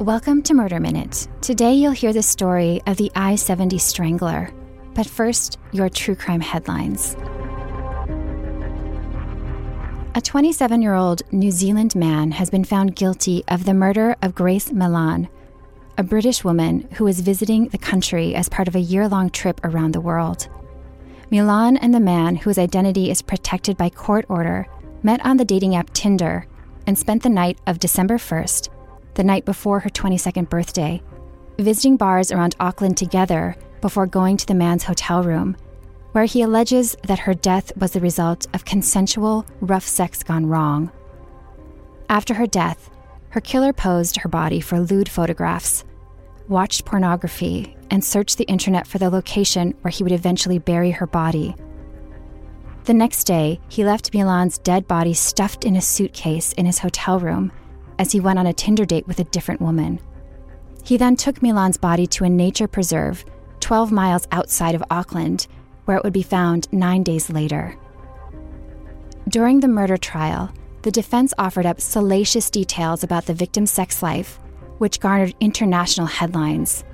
Welcome to Murder Minute. Today you'll hear the story of the I 70 Strangler. But first, your true crime headlines. A 27 year old New Zealand man has been found guilty of the murder of Grace Millane, a British woman who was visiting the country as part of a year long trip around the world. Millane and the man, whose identity is protected by court order, met on the dating app Tinder and spent the night of December 1st the night before her 22nd birthday, visiting bars around Auckland together before going to the man's hotel room, where he alleges that her death was the result of consensual, rough sex gone wrong. After her death, her killer posed her body for lewd photographs, watched pornography, and searched the internet for the location where he would eventually bury her body. The next day, he left Millane's dead body stuffed in a suitcase in his hotel room as he went on a Tinder date with a different woman. He then took Millane's body to a nature preserve 12 miles outside of Auckland, where it would be found nine days later. During the murder trial, the defense offered up salacious details about the victim's sex life, which garnered international headlines.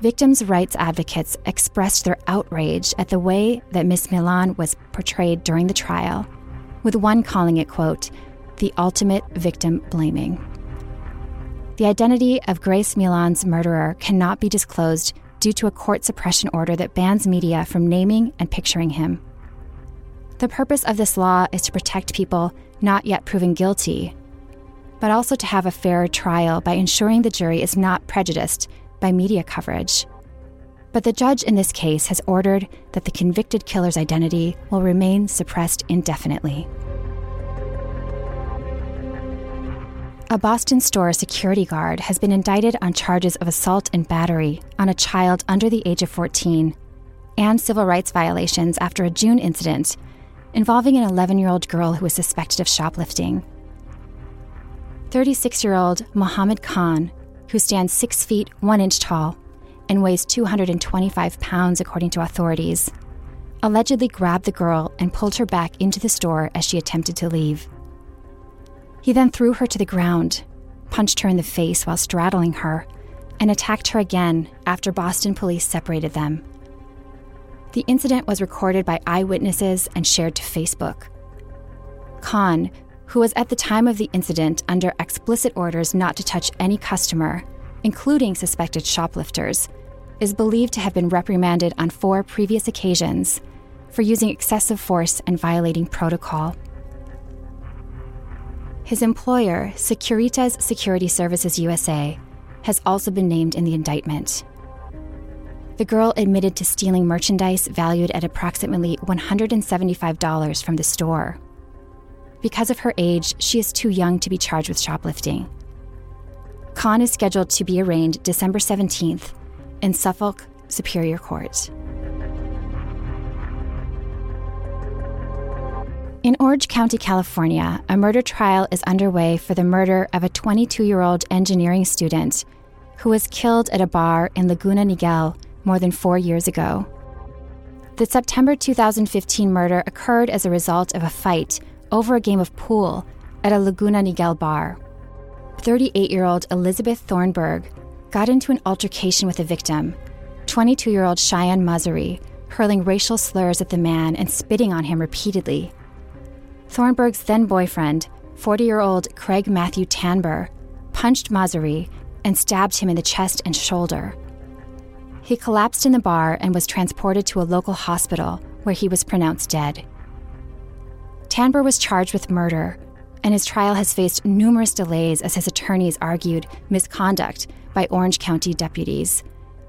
Victims' rights advocates expressed their outrage at the way that Miss Milan was portrayed during the trial, with one calling it, quote, the ultimate victim blaming. The identity of Grace Millane's murderer cannot be disclosed due to a court suppression order that bans media from naming and picturing him. The purpose of this law is to protect people not yet proven guilty, but also to have a fair trial by ensuring the jury is not prejudiced by media coverage. But the judge in this case has ordered that the convicted killer's identity will remain suppressed indefinitely. A Boston store security guard has been indicted on charges of assault and battery on a child under the age of 14 and civil rights violations after a June incident involving an 11 year old girl who was suspected of shoplifting. 36 year old Mohammed Khan, who stands 6 feet 1 inch tall and weighs 225 pounds according to authorities, allegedly grabbed the girl and pulled her back into the store as she attempted to leave. He then threw her to the ground, punched her in the face while straddling her, and attacked her again after Boston police separated them. The incident was recorded by eyewitnesses and shared to Facebook. Khan, who was at the time of the incident under explicit orders not to touch any customer, including suspected shoplifters, is believed to have been reprimanded on four previous occasions for using excessive force and violating protocol. His employer, Securitas Security Services USA, has also been named in the indictment. The girl admitted to stealing merchandise valued at approximately $175 from the store. Because of her age, she is too young to be charged with shoplifting. Khan is scheduled to be arraigned December 17th in Suffolk Superior Court. In Orange County, California, a murder trial is underway for the murder of a 22 year old engineering student who was killed at a bar in Laguna Niguel more than four years ago. The September 2015 murder occurred as a result of a fight over a game of pool at a Laguna Niguel bar. 38 year old Elizabeth Thornburg got into an altercation with the victim, 22 year old Cheyenne Mazuri, hurling racial slurs at the man and spitting on him repeatedly. Thornburg's then boyfriend, 40 year old Craig Matthew Tanber, punched Mazuri and stabbed him in the chest and shoulder. He collapsed in the bar and was transported to a local hospital where he was pronounced dead. Tanber was charged with murder, and his trial has faced numerous delays as his attorneys argued misconduct by Orange County deputies,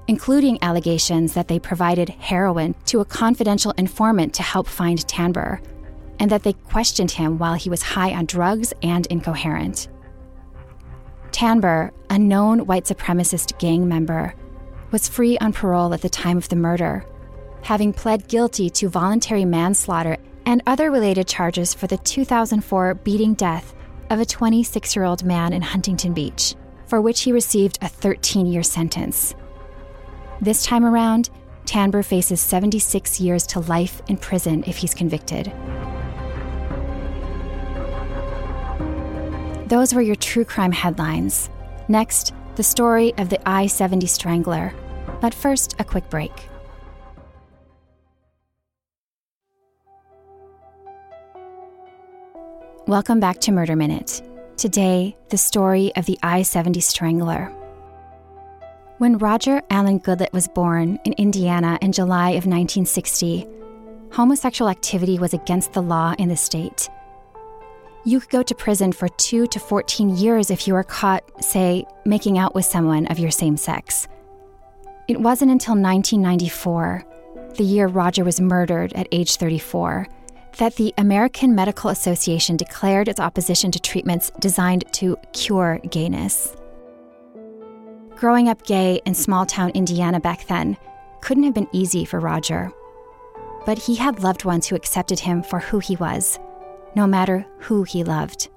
including allegations that they provided heroin to a confidential informant to help find Tanber and that they questioned him while he was high on drugs and incoherent. Tanber, a known white supremacist gang member, was free on parole at the time of the murder, having pled guilty to voluntary manslaughter and other related charges for the 2004 beating death of a 26 year old man in Huntington Beach, for which he received a 13 year sentence. This time around, Tanber faces 76 years to life in prison if he's convicted. Those were your true crime headlines. Next, the story of the I 70 Strangler. But first, a quick break. Welcome back to Murder Minute. Today, the story of the I 70 Strangler. When Roger Allen Goodlett was born in Indiana in July of 1960, homosexual activity was against the law in the state. You could go to prison for 2 to 14 years if you were caught, say, making out with someone of your same sex. It wasn't until 1994, the year Roger was murdered at age 34, that the American Medical Association declared its opposition to treatments designed to cure gayness. Growing up gay in small town Indiana back then couldn't have been easy for Roger. But he had loved ones who accepted him for who he was, no matter who he loved.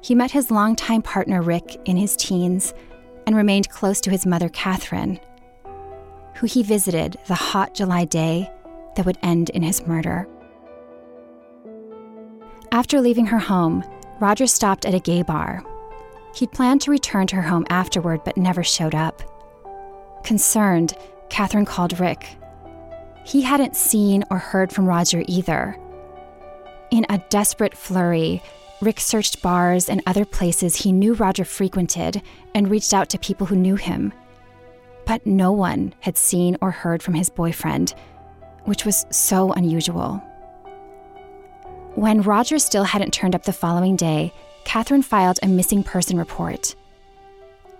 He met his longtime partner Rick in his teens and remained close to his mother Catherine, who he visited the hot July day that would end in his murder. After leaving her home, Roger stopped at a gay bar. He'd planned to return to her home afterward, but never showed up. Concerned, Catherine called Rick. He hadn't seen or heard from Roger either. In a desperate flurry, Rick searched bars and other places he knew Roger frequented and reached out to people who knew him. But no one had seen or heard from his boyfriend, which was so unusual. When Roger still hadn't turned up the following day, Catherine filed a missing person report.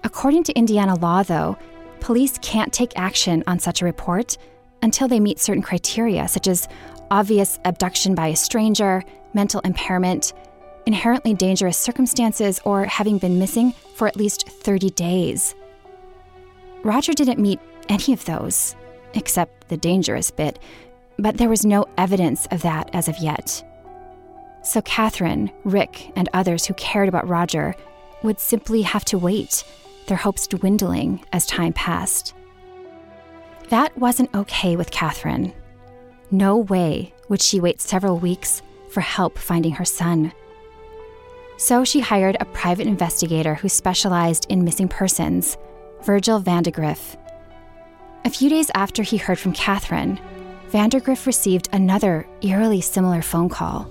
According to Indiana law, though, police can't take action on such a report until they meet certain criteria, such as obvious abduction by a stranger, mental impairment, inherently dangerous circumstances, or having been missing for at least 30 days. Roger didn't meet any of those, except the dangerous bit, but there was no evidence of that as of yet. So Catherine, Rick, and others who cared about Roger would simply have to wait, their hopes dwindling as time passed. That wasn't okay with Catherine. No way would she wait several weeks for help finding her son. So she hired a private investigator who specialized in missing persons, Virgil Vandagriff. A few days after he heard from Catherine, Vandagriff received another eerily similar phone call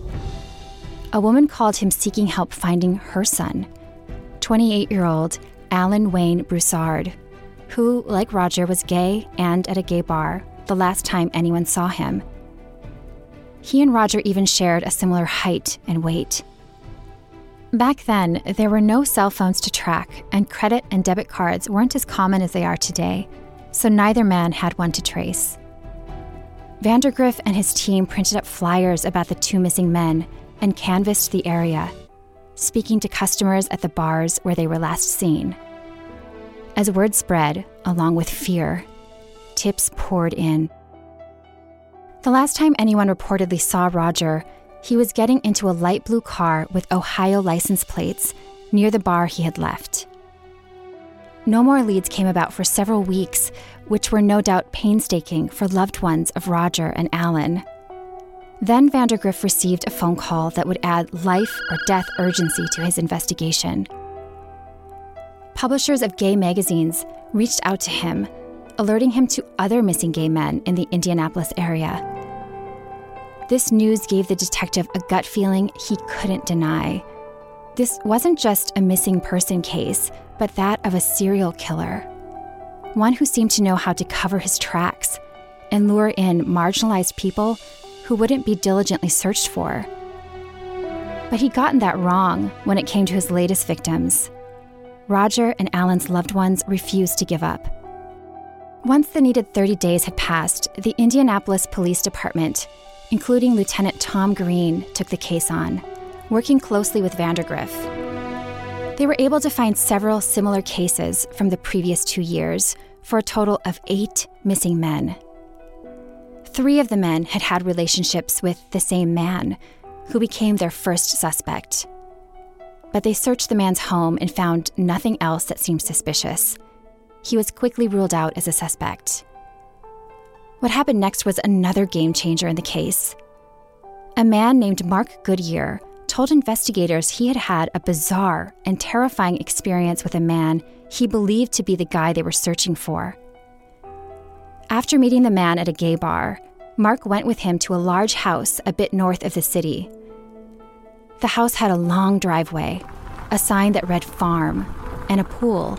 a woman called him seeking help finding her son, 28 year old Alan Wayne Broussard, who, like Roger, was gay and at a gay bar the last time anyone saw him. He and Roger even shared a similar height and weight. Back then, there were no cell phones to track, and credit and debit cards weren't as common as they are today, so neither man had one to trace. Vandagriff and his team printed up flyers about the two missing men and canvassed the area, speaking to customers at the bars where they were last seen. As word spread, along with fear, tips poured in. The last time anyone reportedly saw Roger, he was getting into a light blue car with Ohio license plates near the bar he had left. No more leads came about for several weeks, which were no doubt painstaking for loved ones of Roger and Alan. Then Vandagriff received a phone call that would add life or death urgency to his investigation. Publishers of gay magazines reached out to him, alerting him to other missing gay men in the Indianapolis area. This news gave the detective a gut feeling he couldn't deny. This wasn't just a missing person case, but that of a serial killer. One who seemed to know how to cover his tracks and lure in marginalized people who wouldn't be diligently searched for. But he'd gotten that wrong when it came to his latest victims. Roger and Alan's loved ones refused to give up. Once the needed 30 days had passed, the Indianapolis Police Department, including Lieutenant Tom Green, took the case on, working closely with Vandagriff. They were able to find several similar cases from the previous two years for a total of eight missing men. Three of the men had had relationships with the same man, who became their first suspect. But they searched the man's home and found nothing else that seemed suspicious. He was quickly ruled out as a suspect. What happened next was another game changer in the case. A man named Mark Goodyear told investigators he had had a bizarre and terrifying experience with a man he believed to be the guy they were searching for. After meeting the man at a gay bar, Mark went with him to a large house a bit north of the city. The house had a long driveway, a sign that read farm, and a pool,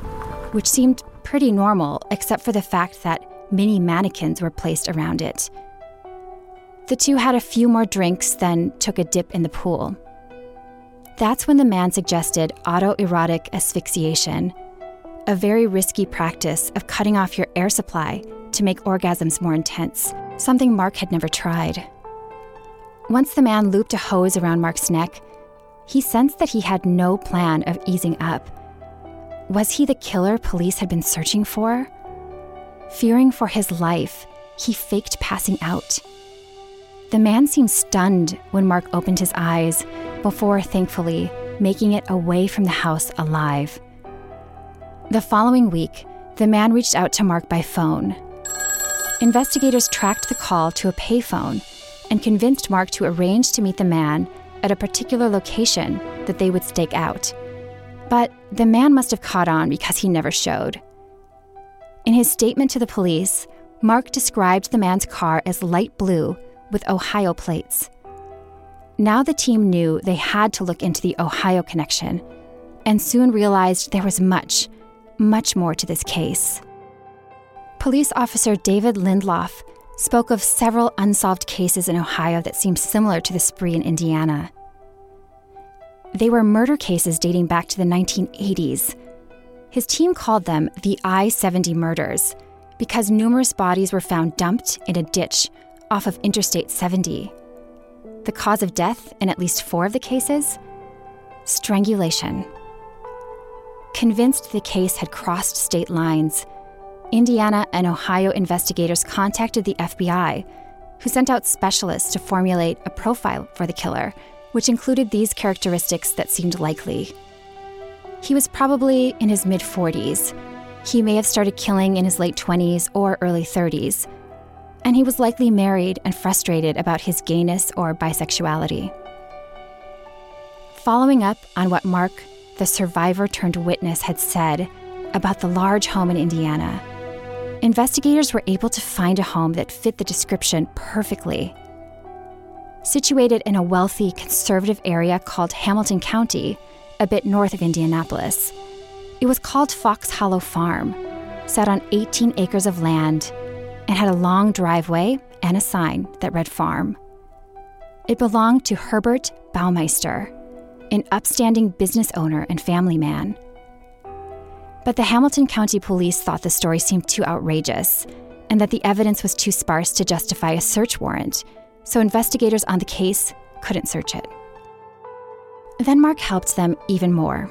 which seemed pretty normal except for the fact that mini mannequins were placed around it. The two had a few more drinks, then took a dip in the pool. That's when the man suggested autoerotic asphyxiation, a very risky practice of cutting off your air supply to make orgasms more intense, something Mark had never tried. Once the man looped a hose around Mark's neck, he sensed that he had no plan of easing up. Was he the killer police had been searching for? Fearing for his life, he faked passing out. The man seemed stunned when Mark opened his eyes, before, thankfully, making it away from the house alive. The following week, the man reached out to Mark by phone. Investigators tracked the call to a payphone and convinced Mark to arrange to meet the man at a particular location that they would stake out. But the man must have caught on because he never showed. In his statement to the police, Mark described the man's car as light blue with Ohio plates. Now the team knew they had to look into the Ohio connection and soon realized there was much, much more to this case. Police officer David Lindloff spoke of several unsolved cases in Ohio that seemed similar to the spree in Indiana. They were murder cases dating back to the 1980s. His team called them the I 70 murders because numerous bodies were found dumped in a ditch off of Interstate 70. The cause of death in at least four of the cases? Strangulation. Convinced the case had crossed state lines, Indiana and Ohio investigators contacted the FBI, who sent out specialists to formulate a profile for the killer, which included these characteristics that seemed likely. He was probably in his mid 40s. He may have started killing in his late 20s or early 30s and he was likely married and frustrated about his gayness or bisexuality. Following up on what Mark, the survivor turned witness, had said about the large home in Indiana, investigators were able to find a home that fit the description perfectly. Situated in a wealthy, conservative area called Hamilton County, a bit north of Indianapolis, it was called Fox Hollow Farm, sat on 18 acres of land and had a long driveway and a sign that read farm. It belonged to Herbert Baumeister, an upstanding business owner and family man. But the Hamilton County Police thought the story seemed too outrageous and that the evidence was too sparse to justify a search warrant, so investigators on the case couldn't search it. Then Mark helped them even more.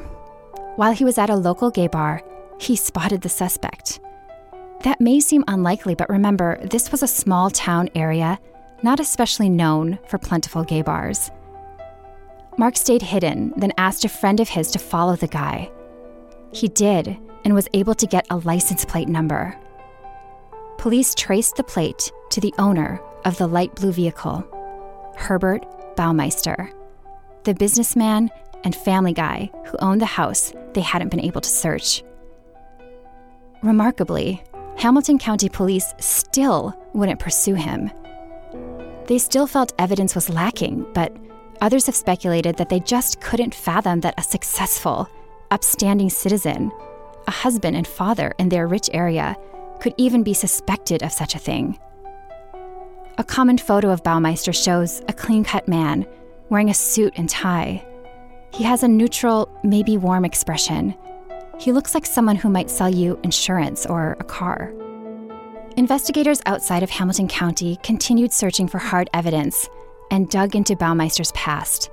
While he was at a local gay bar, he spotted the suspect. That may seem unlikely, but remember, this was a small town area, not especially known for plentiful gay bars. Mark stayed hidden, then asked a friend of his to follow the guy. He did, and was able to get a license plate number. Police traced the plate to the owner of the light blue vehicle, Herbert Baumeister, the businessman and family guy who owned the house they hadn't been able to search. Remarkably, Hamilton County Police still wouldn't pursue him. They still felt evidence was lacking, but others have speculated that they just couldn't fathom that a successful, upstanding citizen, a husband and father in their rich area, could even be suspected of such a thing. A common photo of Baumeister shows a clean cut man wearing a suit and tie. He has a neutral, maybe warm expression he looks like someone who might sell you insurance or a car. Investigators outside of Hamilton County continued searching for hard evidence and dug into Baumeister's past.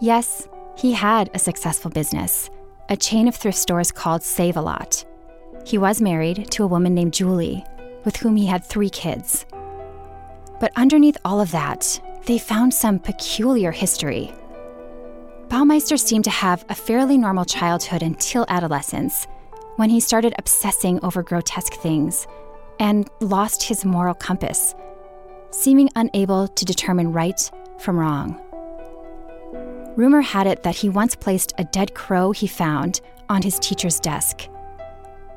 Yes, he had a successful business, a chain of thrift stores called Save a Lot. He was married to a woman named Julie, with whom he had three kids. But underneath all of that, they found some peculiar history. Baumeister seemed to have a fairly normal childhood until adolescence, when he started obsessing over grotesque things and lost his moral compass, seeming unable to determine right from wrong. Rumor had it that he once placed a dead crow he found on his teacher's desk.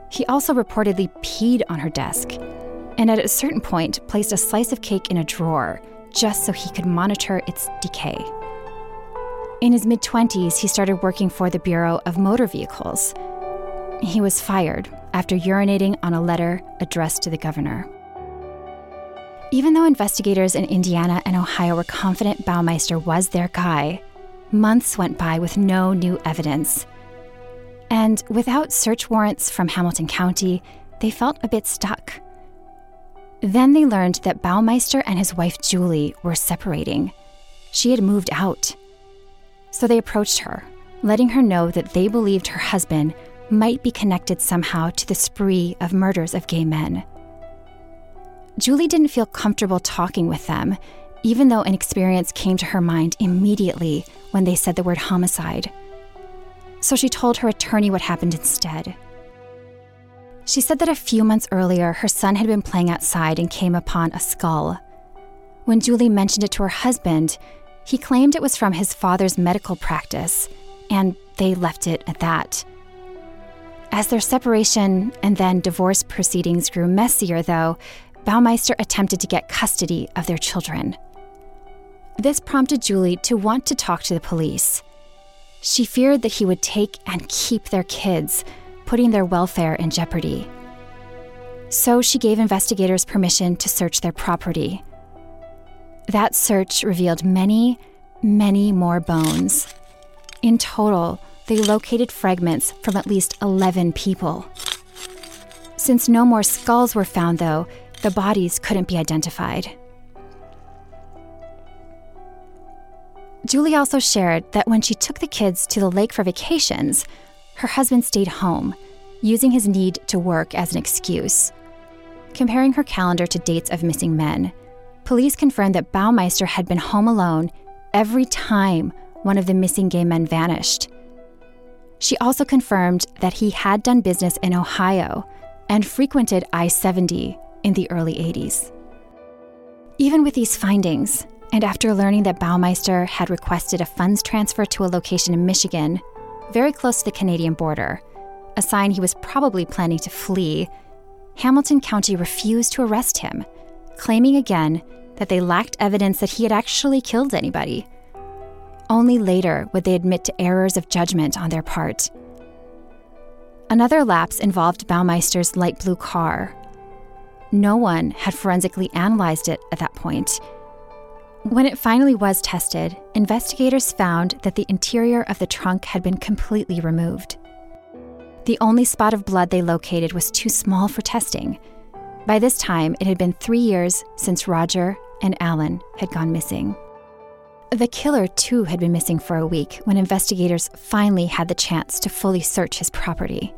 He also reportedly peed on her desk, and at a certain point, placed a slice of cake in a drawer just so he could monitor its decay. In his mid 20s, he started working for the Bureau of Motor Vehicles. He was fired after urinating on a letter addressed to the governor. Even though investigators in Indiana and Ohio were confident Baumeister was their guy, months went by with no new evidence. And without search warrants from Hamilton County, they felt a bit stuck. Then they learned that Baumeister and his wife Julie were separating. She had moved out. So they approached her, letting her know that they believed her husband might be connected somehow to the spree of murders of gay men. Julie didn't feel comfortable talking with them, even though an experience came to her mind immediately when they said the word homicide. So she told her attorney what happened instead. She said that a few months earlier, her son had been playing outside and came upon a skull. When Julie mentioned it to her husband, he claimed it was from his father's medical practice, and they left it at that. As their separation and then divorce proceedings grew messier, though, Baumeister attempted to get custody of their children. This prompted Julie to want to talk to the police. She feared that he would take and keep their kids, putting their welfare in jeopardy. So she gave investigators permission to search their property. That search revealed many, many more bones. In total, they located fragments from at least 11 people. Since no more skulls were found, though, the bodies couldn't be identified. Julie also shared that when she took the kids to the lake for vacations, her husband stayed home, using his need to work as an excuse. Comparing her calendar to dates of missing men, police confirmed that Baumeister had been home alone every time one of the missing gay men vanished. She also confirmed that he had done business in Ohio and frequented I 70 in the early 80s. Even with these findings, and after learning that Baumeister had requested a funds transfer to a location in Michigan, very close to the Canadian border, a sign he was probably planning to flee, Hamilton County refused to arrest him, claiming again that they lacked evidence that he had actually killed anybody. Only later would they admit to errors of judgment on their part. Another lapse involved Baumeister's light blue car, no one had forensically analyzed it at that point. When it finally was tested, investigators found that the interior of the trunk had been completely removed. The only spot of blood they located was too small for testing. By this time, it had been three years since Roger and Alan had gone missing. The killer, too, had been missing for a week when investigators finally had the chance to fully search his property.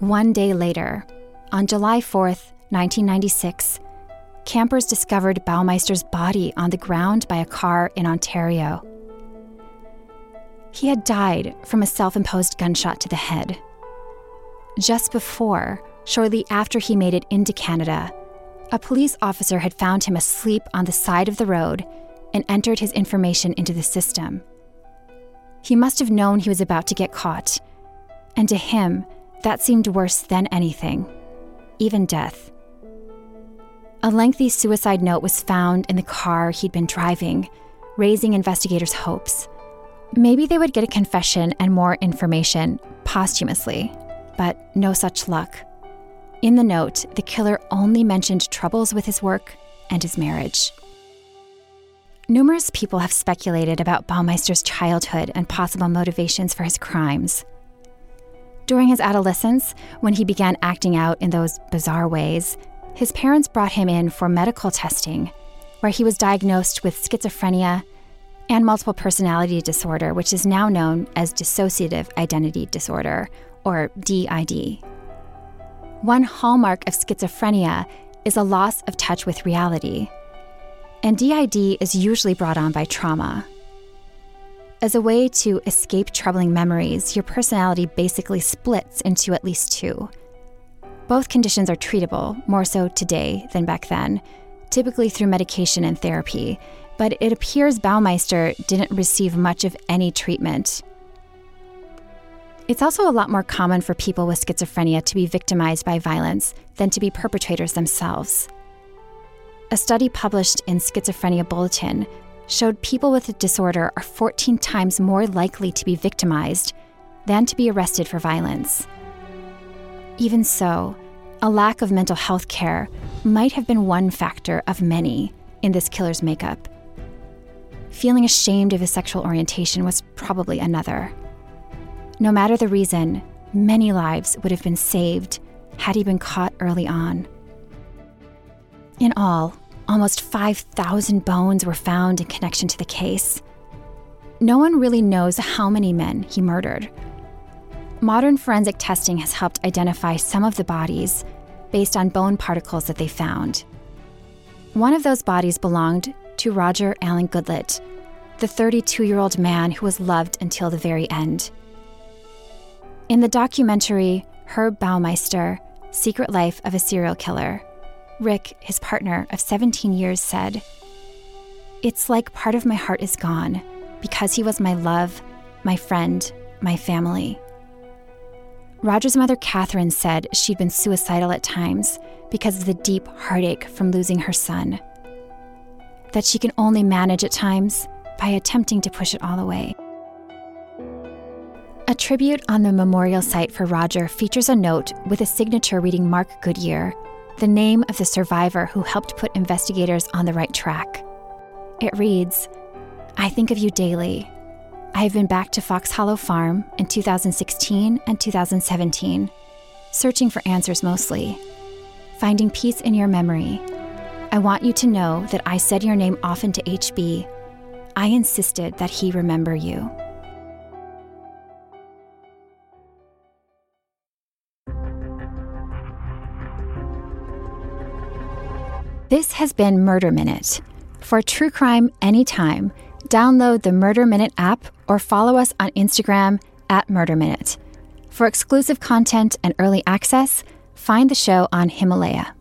One day later, on July 4th, 1996, campers discovered Baumeister's body on the ground by a car in Ontario. He had died from a self imposed gunshot to the head. Just before, shortly after he made it into Canada, a police officer had found him asleep on the side of the road and entered his information into the system. He must have known he was about to get caught, and to him, that seemed worse than anything even death. A lengthy suicide note was found in the car he'd been driving, raising investigators' hopes. Maybe they would get a confession and more information posthumously, but no such luck. In the note, the killer only mentioned troubles with his work and his marriage. Numerous people have speculated about Baumeister's childhood and possible motivations for his crimes. During his adolescence, when he began acting out in those bizarre ways, his parents brought him in for medical testing, where he was diagnosed with schizophrenia and multiple personality disorder, which is now known as dissociative identity disorder, or DID. One hallmark of schizophrenia is a loss of touch with reality. And DID is usually brought on by trauma. As a way to escape troubling memories, your personality basically splits into at least two. Both conditions are treatable, more so today than back then, typically through medication and therapy, but it appears Baumeister didn't receive much of any treatment. It's also a lot more common for people with schizophrenia to be victimized by violence than to be perpetrators themselves. A study published in Schizophrenia Bulletin showed people with the disorder are 14 times more likely to be victimized than to be arrested for violence. Even so, a lack of mental health care might have been one factor of many in this killer's makeup. Feeling ashamed of his sexual orientation was probably another. No matter the reason, many lives would have been saved had he been caught early on. In all, almost 5,000 bones were found in connection to the case. No one really knows how many men he murdered. Modern forensic testing has helped identify some of the bodies based on bone particles that they found. One of those bodies belonged to Roger Allen Goodlett, the 32 year old man who was loved until the very end. In the documentary Herb Baumeister Secret Life of a Serial Killer, Rick, his partner of 17 years, said, It's like part of my heart is gone because he was my love, my friend, my family. Roger's mother, Catherine, said she'd been suicidal at times because of the deep heartache from losing her son. That she can only manage at times by attempting to push it all away. A tribute on the memorial site for Roger features a note with a signature reading Mark Goodyear, the name of the survivor who helped put investigators on the right track. It reads I think of you daily. I have been back to Fox Hollow Farm in 2016 and 2017, searching for answers mostly, finding peace in your memory. I want you to know that I said your name often to HB. I insisted that he remember you. This has been Murder Minute. For true crime anytime, download the Murder Minute app or follow us on Instagram at Murder Minute. For exclusive content and early access, find the show on Himalaya.